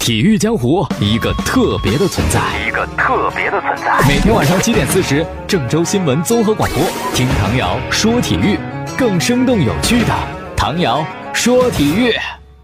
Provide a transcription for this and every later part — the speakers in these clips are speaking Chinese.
体育江湖一个特别的存在，一个特别的存在。每天晚上七点四十，郑州新闻综合广播，听唐瑶说体育，更生动有趣的唐瑶说体育。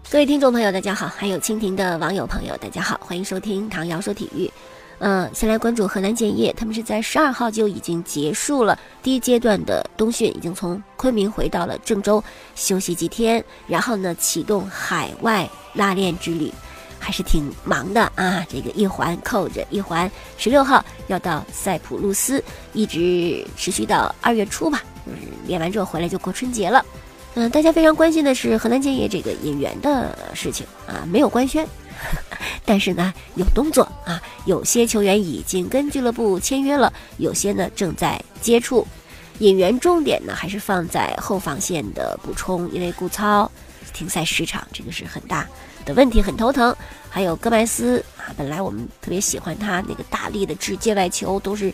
各位听众朋友，大家好；还有蜻蜓的网友朋友，大家好，欢迎收听唐瑶说体育。嗯，先来关注河南建业，他们是在十二号就已经结束了第一阶段的冬训，已经从昆明回到了郑州休息几天，然后呢启动海外拉练之旅，还是挺忙的啊。这个一环扣着一环，十六号要到塞浦路斯，一直持续到二月初吧。嗯，练完之后回来就过春节了。嗯，大家非常关心的是河南建业这个引援的事情啊，没有官宣。但是呢，有动作啊，有些球员已经跟俱乐部签约了，有些呢正在接触。引援重点呢还是放在后防线的补充，因为顾操停赛十场，这个是很大的问题，很头疼。还有戈麦斯啊，本来我们特别喜欢他那个大力的掷界外球，都是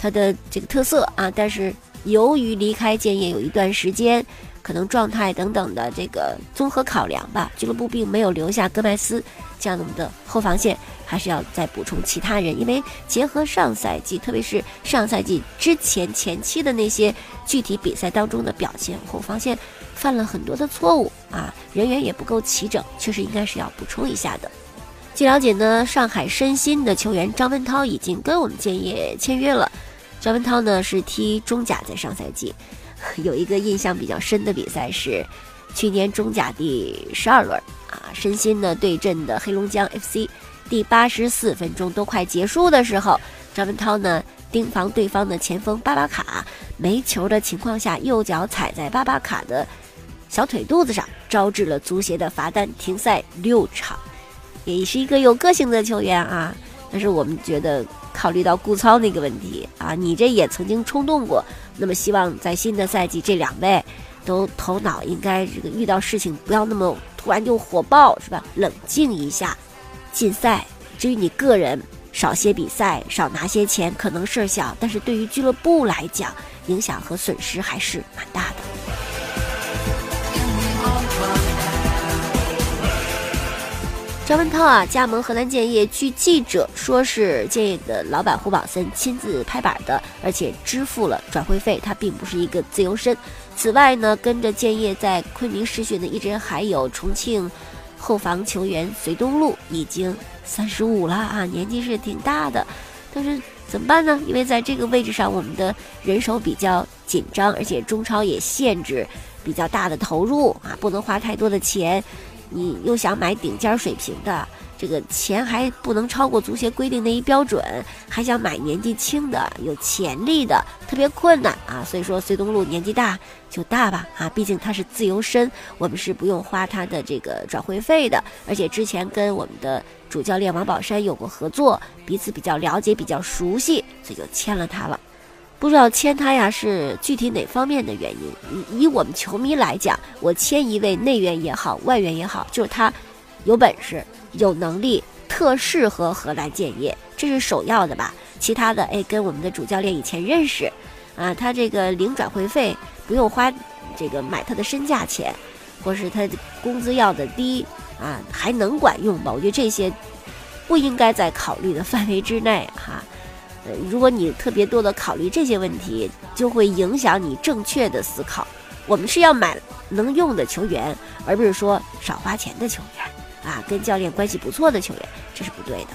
他的这个特色啊。但是由于离开建业有一段时间。可能状态等等的这个综合考量吧，俱乐部并没有留下戈麦斯这样的我们的后防线，还是要再补充其他人。因为结合上赛季，特别是上赛季之前前期的那些具体比赛当中的表现，后防线犯了很多的错误啊，人员也不够齐整，确实应该是要补充一下的。据了解呢，上海申鑫的球员张文涛已经跟我们建业签约了。张文涛呢是踢中甲，在上赛季。有一个印象比较深的比赛是，去年中甲第十二轮啊，申鑫呢对阵的黑龙江 FC，第八十四分钟都快结束的时候，张文涛呢盯防对方的前锋巴巴卡，没球的情况下，右脚踩在巴巴卡的小腿肚子上，招致了足协的罚单，停赛六场，也是一个有个性的球员啊。但是我们觉得，考虑到顾操那个问题啊，你这也曾经冲动过。那么希望在新的赛季，这两位都头脑应该这个遇到事情不要那么突然就火爆，是吧？冷静一下，禁赛。至于你个人少些比赛，少拿些钱，可能事儿小，但是对于俱乐部来讲，影响和损失还是蛮大的。张文涛啊，加盟河南建业，据记者说是建业的老板胡宝森亲自拍板的，而且支付了转会费，他并不是一个自由身。此外呢，跟着建业在昆明试训的一直还有重庆后防球员隋东路，已经三十五了啊，年纪是挺大的。但是怎么办呢？因为在这个位置上，我们的人手比较紧张，而且中超也限制比较大的投入啊，不能花太多的钱。你又想买顶尖水平的，这个钱还不能超过足协规定那一标准，还想买年纪轻的、有潜力的，特别困难啊！所以说，隋东路年纪大就大吧啊，毕竟他是自由身，我们是不用花他的这个转会费的，而且之前跟我们的主教练王宝山有过合作，彼此比较了解、比较熟悉，所以就签了他了。不知道签他呀是具体哪方面的原因？以以我们球迷来讲，我签一位内援也好，外援也好，就是他有本事、有能力，特适合荷兰建业，这是首要的吧。其他的，哎，跟我们的主教练以前认识，啊，他这个零转会费，不用花这个买他的身价钱，或是他工资要的低，啊，还能管用吧？我觉得这些不应该在考虑的范围之内，哈。呃如果你特别多的考虑这些问题，就会影响你正确的思考。我们是要买能用的球员，而不是说少花钱的球员啊，跟教练关系不错的球员，这是不对的。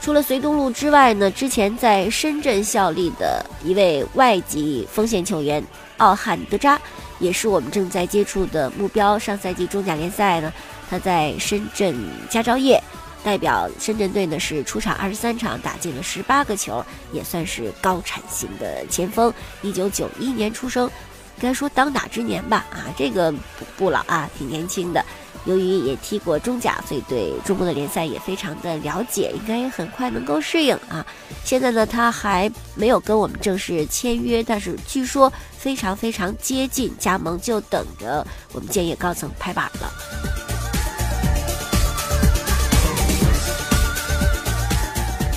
除了隋东路之外呢，之前在深圳效力的一位外籍锋线球员奥汉德扎，也是我们正在接触的目标。上赛季中甲联赛呢，他在深圳佳兆业。代表深圳队呢是出场二十三场，打进了十八个球，也算是高产型的前锋。一九九一年出生，该说当打之年吧，啊，这个不不老啊，挺年轻的。由于也踢过中甲，所以对中国的联赛也非常的了解，应该也很快能够适应啊。现在呢，他还没有跟我们正式签约，但是据说非常非常接近加盟，就等着我们建业高层拍板了。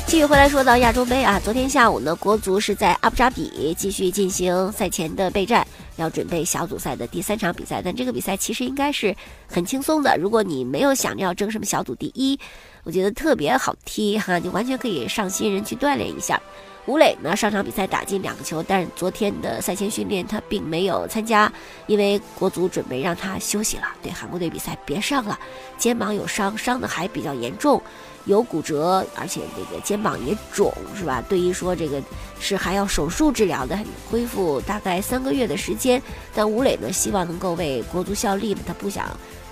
继续回来说到亚洲杯啊，昨天下午呢，国足是在阿布扎比继续进行赛前的备战。要准备小组赛的第三场比赛。但这个比赛其实应该是很轻松的，如果你没有想着要争什么小组第一，我觉得特别好踢哈，你完全可以上新人去锻炼一下。吴磊呢，上场比赛打进两个球，但是昨天的赛前训练他并没有参加，因为国足准备让他休息了。对韩国队比赛别上了，肩膀有伤，伤的还比较严重，有骨折，而且这个肩膀也肿，是吧？对于说这个是还要手术治疗的，恢复大概三个月的时间。但吴磊呢，希望能够为国足效力，他不想。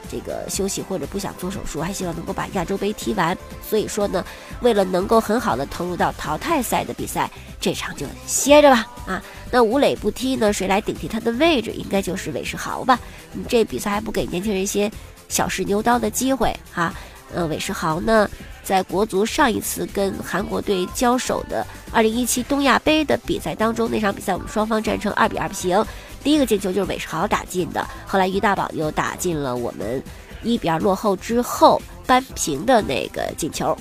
这个休息或者不想做手术，还希望能够把亚洲杯踢完。所以说呢，为了能够很好的投入到淘汰赛的比赛，这场就歇着吧。啊，那吴磊不踢呢，谁来顶替他的位置？应该就是韦世豪吧。你这比赛还不给年轻人一些小试牛刀的机会啊？呃，韦世豪呢，在国足上一次跟韩国队交手的2017东亚杯的比赛当中，那场比赛我们双方战成2比2平。第一个进球就是韦世豪打进的，后来于大宝又打进了我们一比二落后之后扳平的那个进球。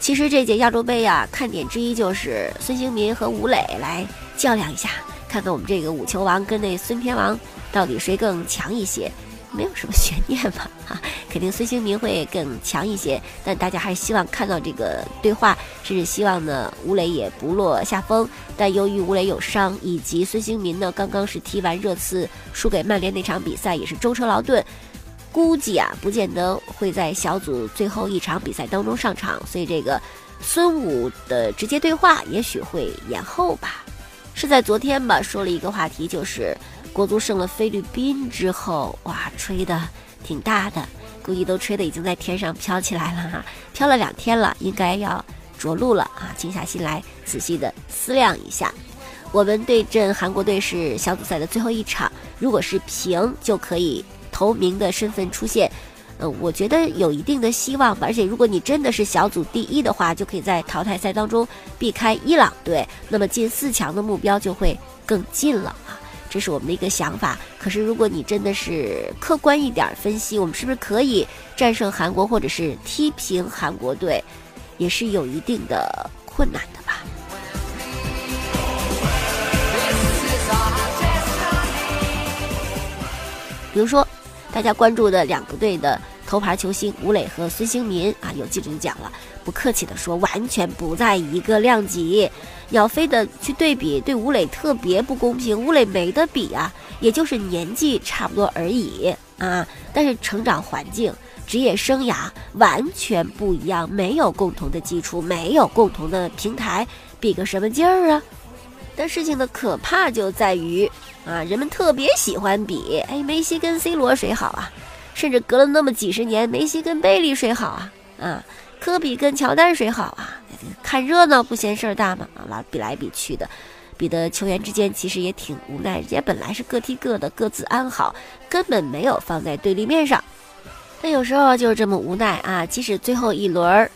其实这届亚洲杯呀，看点之一就是孙兴民和吴磊来较量一下，看看我们这个五球王跟那孙天王到底谁更强一些。没有什么悬念嘛，哈，肯定孙兴民会更强一些，但大家还是希望看到这个对话，甚至希望呢吴磊也不落下风。但由于吴磊有伤，以及孙兴民呢刚刚是踢完热刺输给曼联那场比赛，也是舟车劳顿，估计啊不见得会在小组最后一场比赛当中上场，所以这个孙武的直接对话也许会延后吧。是在昨天吧，说了一个话题就是。国足胜了菲律宾之后，哇，吹的挺大的，估计都吹的已经在天上飘起来了哈，飘了两天了，应该要着陆了啊！静下心来，仔细的思量一下。我们对阵韩国队是小组赛的最后一场，如果是平，就可以头名的身份出现。嗯，我觉得有一定的希望吧。而且如果你真的是小组第一的话，就可以在淘汰赛当中避开伊朗队，那么进四强的目标就会更近了啊！这是我们的一个想法，可是如果你真的是客观一点分析，我们是不是可以战胜韩国，或者是踢平韩国队，也是有一定的困难的吧？比如说，大家关注的两个队的。头牌球星吴磊和孙兴民啊，有记者就讲了，不客气的说，完全不在一个量级。要非得去对比，对吴磊特别不公平。吴磊没得比啊，也就是年纪差不多而已啊，但是成长环境、职业生涯完全不一样，没有共同的基础，没有共同的平台，比个什么劲儿啊？但事情的可怕就在于啊，人们特别喜欢比，哎，梅西跟 C 罗谁好啊？甚至隔了那么几十年，梅西跟贝利谁好啊？啊，科比跟乔丹谁好啊？看热闹不嫌事儿大嘛？啊，老比来比去的，比的球员之间其实也挺无奈，人家本来是各踢各的，各自安好，根本没有放在对立面上。但有时候就是这么无奈啊！即使最后一轮，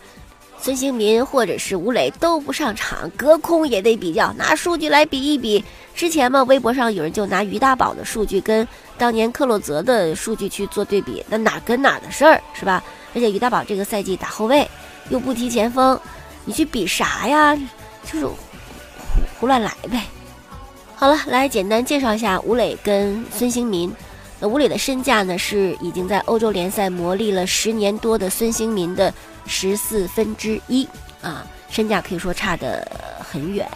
孙兴民或者是吴磊都不上场，隔空也得比较，拿数据来比一比。之前嘛，微博上有人就拿于大宝的数据跟当年克洛泽的数据去做对比，那哪跟哪的事儿是吧？而且于大宝这个赛季打后卫，又不踢前锋，你去比啥呀？就是胡胡乱来呗。好了，来简单介绍一下吴磊跟孙兴民。那吴磊的身价呢，是已经在欧洲联赛磨砺了十年多的孙兴民的十四分之一啊，身价可以说差得很远。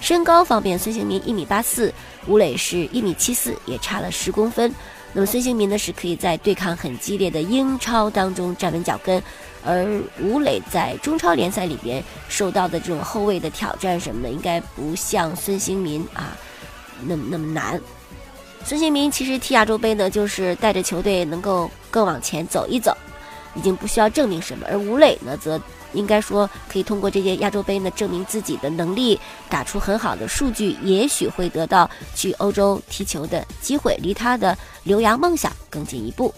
身高方面，孙兴民一米八四，吴磊是一米七四，也差了十公分。那么孙兴民呢，是可以在对抗很激烈的英超当中站稳脚跟，而吴磊在中超联赛里边受到的这种后卫的挑战什么的，应该不像孙兴民啊那么那么难。孙兴民其实踢亚洲杯呢，就是带着球队能够更往前走一走，已经不需要证明什么。而吴磊呢，则应该说，可以通过这届亚洲杯呢，证明自己的能力，打出很好的数据，也许会得到去欧洲踢球的机会，离他的留洋梦想更进一步。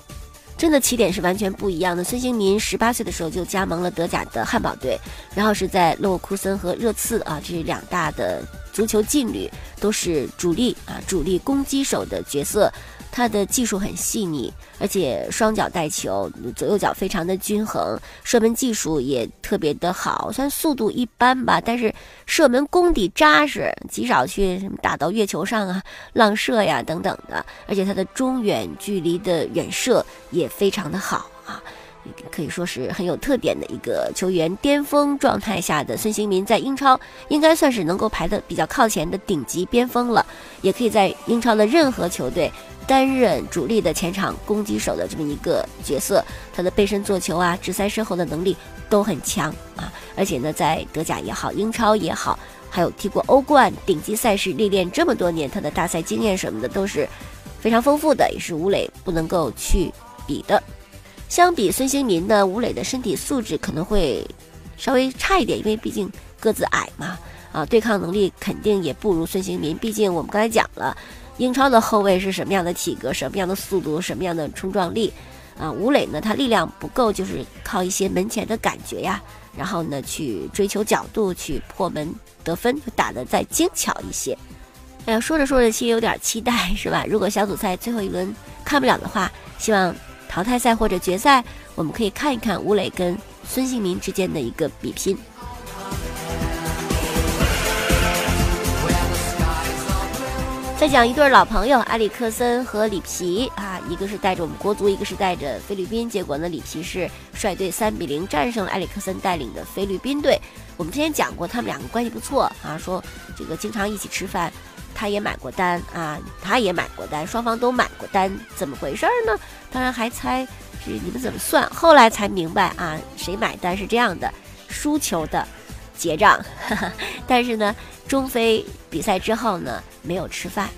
真的起点是完全不一样的。孙兴民十八岁的时候就加盟了德甲的汉堡队，然后是在勒沃库森和热刺啊，这两大的足球劲旅，都是主力啊，主力攻击手的角色。他的技术很细腻，而且双脚带球，左右脚非常的均衡，射门技术也特别的好。虽然速度一般吧，但是射门功底扎实，极少去什么打到月球上啊、浪射呀等等的。而且他的中远距离的远射也非常的好啊。可以说是很有特点的一个球员，巅峰状态下的孙兴民在英超应该算是能够排的比较靠前的顶级边锋了，也可以在英超的任何球队担任主力的前场攻击手的这么一个角色。他的背身做球啊，直塞身后的能力都很强啊，而且呢，在德甲也好，英超也好，还有踢过欧冠顶级赛事历练这么多年，他的大赛经验什么的都是非常丰富的，也是吴磊不能够去比的。相比孙兴民呢，吴磊的身体素质可能会稍微差一点，因为毕竟个子矮嘛，啊，对抗能力肯定也不如孙兴民。毕竟我们刚才讲了，英超的后卫是什么样的体格、什么样的速度、什么样的冲撞力，啊，吴磊呢，他力量不够，就是靠一些门前的感觉呀，然后呢去追求角度、去破门得分，就打得再精巧一些。哎呀，说着说着，其实有点期待，是吧？如果小组赛最后一轮看不了的话，希望。淘汰赛或者决赛，我们可以看一看吴磊跟孙兴民之间的一个比拼。再讲一对老朋友，埃里克森和里皮啊，一个是带着我们国足，一个是带着菲律宾。结果呢，里皮是率队三比零战胜了埃里克森带领的菲律宾队。我们之前讲过，他们两个关系不错啊，说这个经常一起吃饭。他也买过单啊，他也买过单，双方都买过单，怎么回事呢？当然还猜是你们怎么算，后来才明白啊，谁买单是这样的，输球的结账。但是呢，中非比赛之后呢，没有吃饭，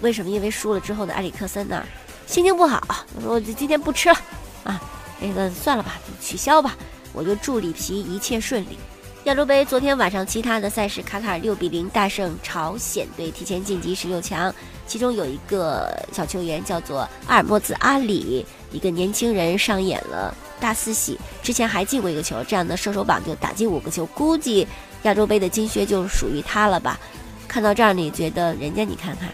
为什么？因为输了之后的埃里克森呢，心情不好，我说我今天不吃了啊，那个算了吧，取消吧，我就祝里皮一切顺利。亚洲杯昨天晚上，其他的赛事，卡塔尔六比零大胜朝鲜队，提前晋级十六强。其中有一个小球员叫做阿尔莫兹阿里，一个年轻人上演了大四喜，之前还进过一个球，这样的射手榜就打进五个球，估计亚洲杯的金靴就属于他了吧？看到这儿，你觉得人家你看看，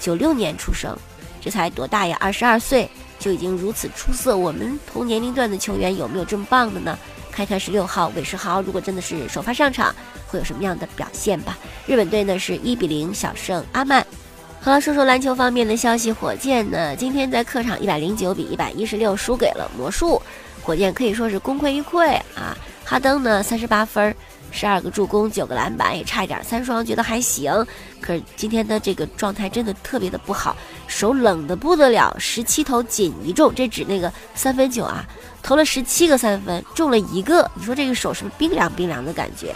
九六年出生，这才多大呀？二十二岁就已经如此出色，我们同年龄段的球员有没有这么棒的呢？看看十六号韦世豪，如果真的是首发上场，会有什么样的表现吧？日本队呢是一比零小胜阿曼。好了，说说篮球方面的消息，火箭呢今天在客场一百零九比一百一十六输给了魔术，火箭可以说是功亏一篑啊。哈登呢三十八分，十二个助攻，九个篮板，也差一点三双，觉得还行。可是今天的这个状态真的特别的不好，手冷的不得了，十七投仅一中，这指那个三分球啊。投了十七个三分，中了一个。你说这个手是不是冰凉冰凉的感觉？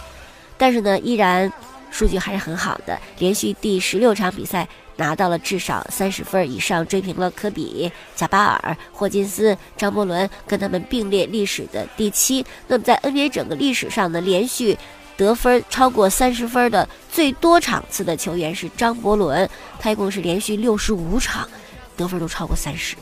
但是呢，依然数据还是很好的，连续第十六场比赛拿到了至少三十分以上，追平了科比、贾巴尔、霍金斯、张伯伦，跟他们并列历史的第七。那么在 NBA 整个历史上呢，连续得分超过三十分的最多场次的球员是张伯伦，他一共是连续六十五场得分都超过三十。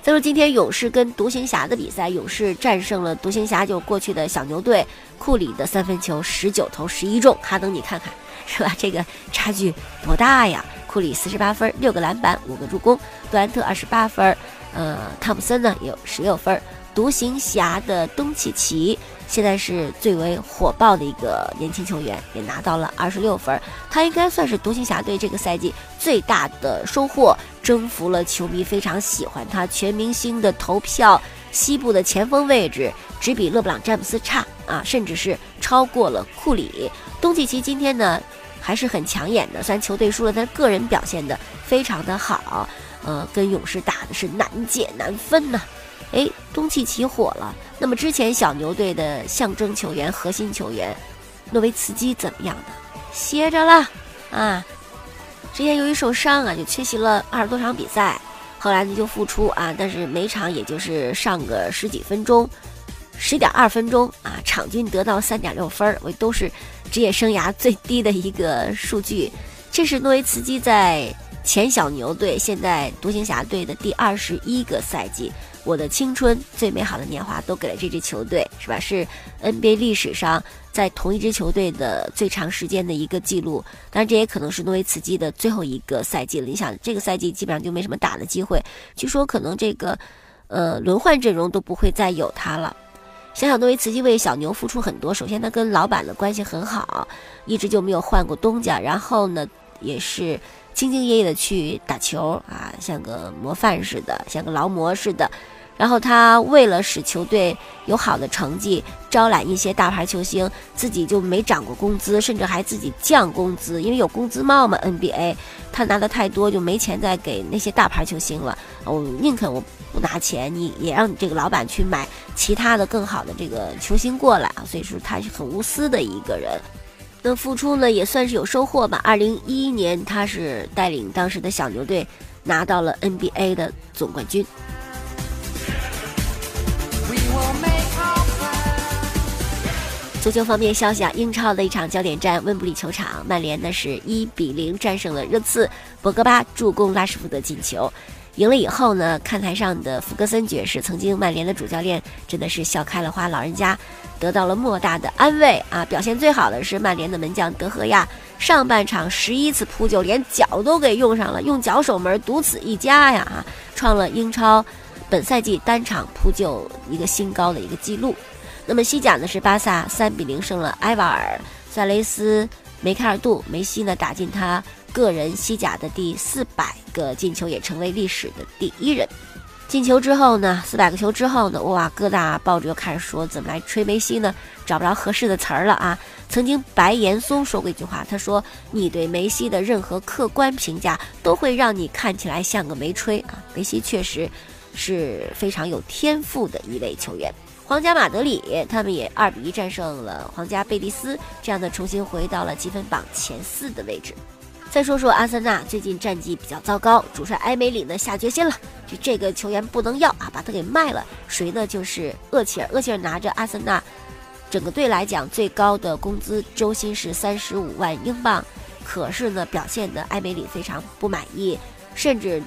再说今天勇士跟独行侠的比赛，勇士战胜了独行侠，就过去的小牛队。库里的三分球十九投十一中，哈登你看看是吧？这个差距多大呀？库里四十八分，六个篮板，五个助攻；杜兰特二十八分，呃，汤普森呢有十六分。独行侠的东契奇现在是最为火爆的一个年轻球员，也拿到了二十六分。他应该算是独行侠队这个赛季最大的收获，征服了球迷非常喜欢他全明星的投票。西部的前锋位置只比勒布朗詹姆斯差啊，甚至是超过了库里。东契奇今天呢还是很抢眼的，虽然球队输了，但个人表现的非常的好。呃，跟勇士打的是难解难分呐。哎，东契奇火了。那么之前小牛队的象征球员、核心球员诺维茨基怎么样呢？歇着了啊。之前由于受伤啊，就缺席了二十多场比赛。后来呢就复出啊，但是每场也就是上个十几分钟，十点二分钟啊，场均得到三点六分，我都是职业生涯最低的一个数据。这是诺维茨基在前小牛队、现在独行侠队的第二十一个赛季。我的青春最美好的年华都给了这支球队，是吧？是 NBA 历史上在同一支球队的最长时间的一个记录。当然，这也可能是诺维茨基的最后一个赛季了。你想，这个赛季基本上就没什么打的机会，据说可能这个，呃，轮换阵容都不会再有他了。想想诺维茨基为小牛付出很多，首先他跟老板的关系很好，一直就没有换过东家。然后呢，也是。兢兢业业的去打球啊，像个模范似的，像个劳模似的。然后他为了使球队有好的成绩，招揽一些大牌球星，自己就没涨过工资，甚至还自己降工资，因为有工资帽嘛。NBA 他拿的太多，就没钱再给那些大牌球星了。我宁肯我不拿钱，你也让你这个老板去买其他的更好的这个球星过来啊。所以说他是很无私的一个人。那付出呢也算是有收获吧。二零一一年，他是带领当时的小牛队拿到了 NBA 的总冠军。足球方面消息啊，英超的一场焦点战，温布利球场，曼联呢是一比零战胜了热刺，博格巴助攻拉什福德进球。赢了以后呢，看台上的福格森爵士，曾经曼联的主教练，真的是笑开了花，老人家得到了莫大的安慰啊！表现最好的是曼联的门将德赫亚，上半场十一次扑救，连脚都给用上了，用脚守门，独此一家呀！啊，创了英超本赛季单场扑救一个新高的一个记录。那么西甲呢是巴萨三比零胜了埃瓦尔，塞雷斯、梅开二度，梅西呢打进他。个人西甲的第四百个进球，也成为历史的第一人。进球之后呢，四百个球之后呢，哇，各大报纸又开始说怎么来吹梅西呢？找不着合适的词儿了啊！曾经白岩松说过一句话，他说：“你对梅西的任何客观评价，都会让你看起来像个没吹啊。”梅西确实是非常有天赋的一位球员。皇家马德里他们也二比一战胜了皇家贝蒂斯，这样的重新回到了积分榜前四的位置。再说说阿森纳最近战绩比较糟糕，主帅埃梅里呢下决心了，就这个球员不能要啊，把他给卖了。谁呢？就是厄齐尔。厄齐尔拿着阿森纳整个队来讲最高的工资，周薪是三十五万英镑，可是呢表现的埃梅里非常不满意，甚至。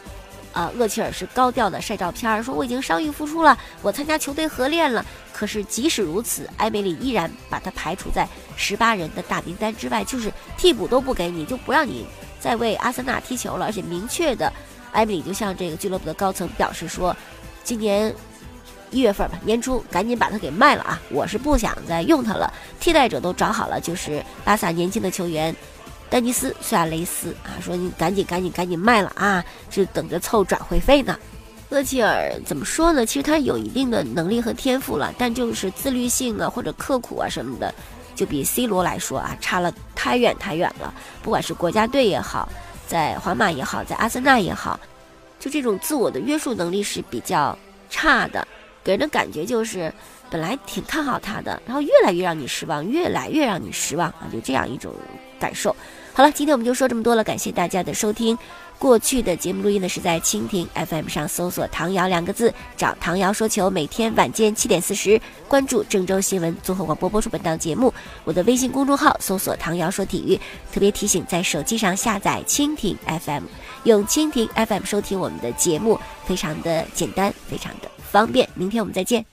啊，厄齐尔是高调的晒照片，说我已经伤愈复出了，我参加球队合练了。可是即使如此，埃梅里依然把他排除在十八人的大名单之外，就是替补都不给你，就不让你再为阿森纳踢球了。而且明确的，埃梅里就向这个俱乐部的高层表示说，今年一月份吧，年初赶紧把他给卖了啊！我是不想再用他了，替代者都找好了，就是巴萨年轻的球员。丹尼斯·苏亚雷斯啊，说你赶紧赶紧赶紧卖了啊，是等着凑转会费呢。厄齐尔怎么说呢？其实他有一定的能力和天赋了，但就是自律性啊或者刻苦啊什么的，就比 C 罗来说啊差了太远太远了。不管是国家队也好，在皇马也好，在阿森纳也好，就这种自我的约束能力是比较差的，给人的感觉就是本来挺看好他的，然后越来越让你失望，越来越让你失望啊，就这样一种感受。好了，今天我们就说这么多了，感谢大家的收听。过去的节目录音呢是在蜻蜓 FM 上搜索“唐瑶”两个字，找唐瑶说球。每天晚间七点四十，关注郑州新闻综合广播播出本档节目。我的微信公众号搜索“唐瑶说体育”。特别提醒，在手机上下载蜻蜓 FM，用蜻蜓 FM 收听我们的节目，非常的简单，非常的方便。明天我们再见。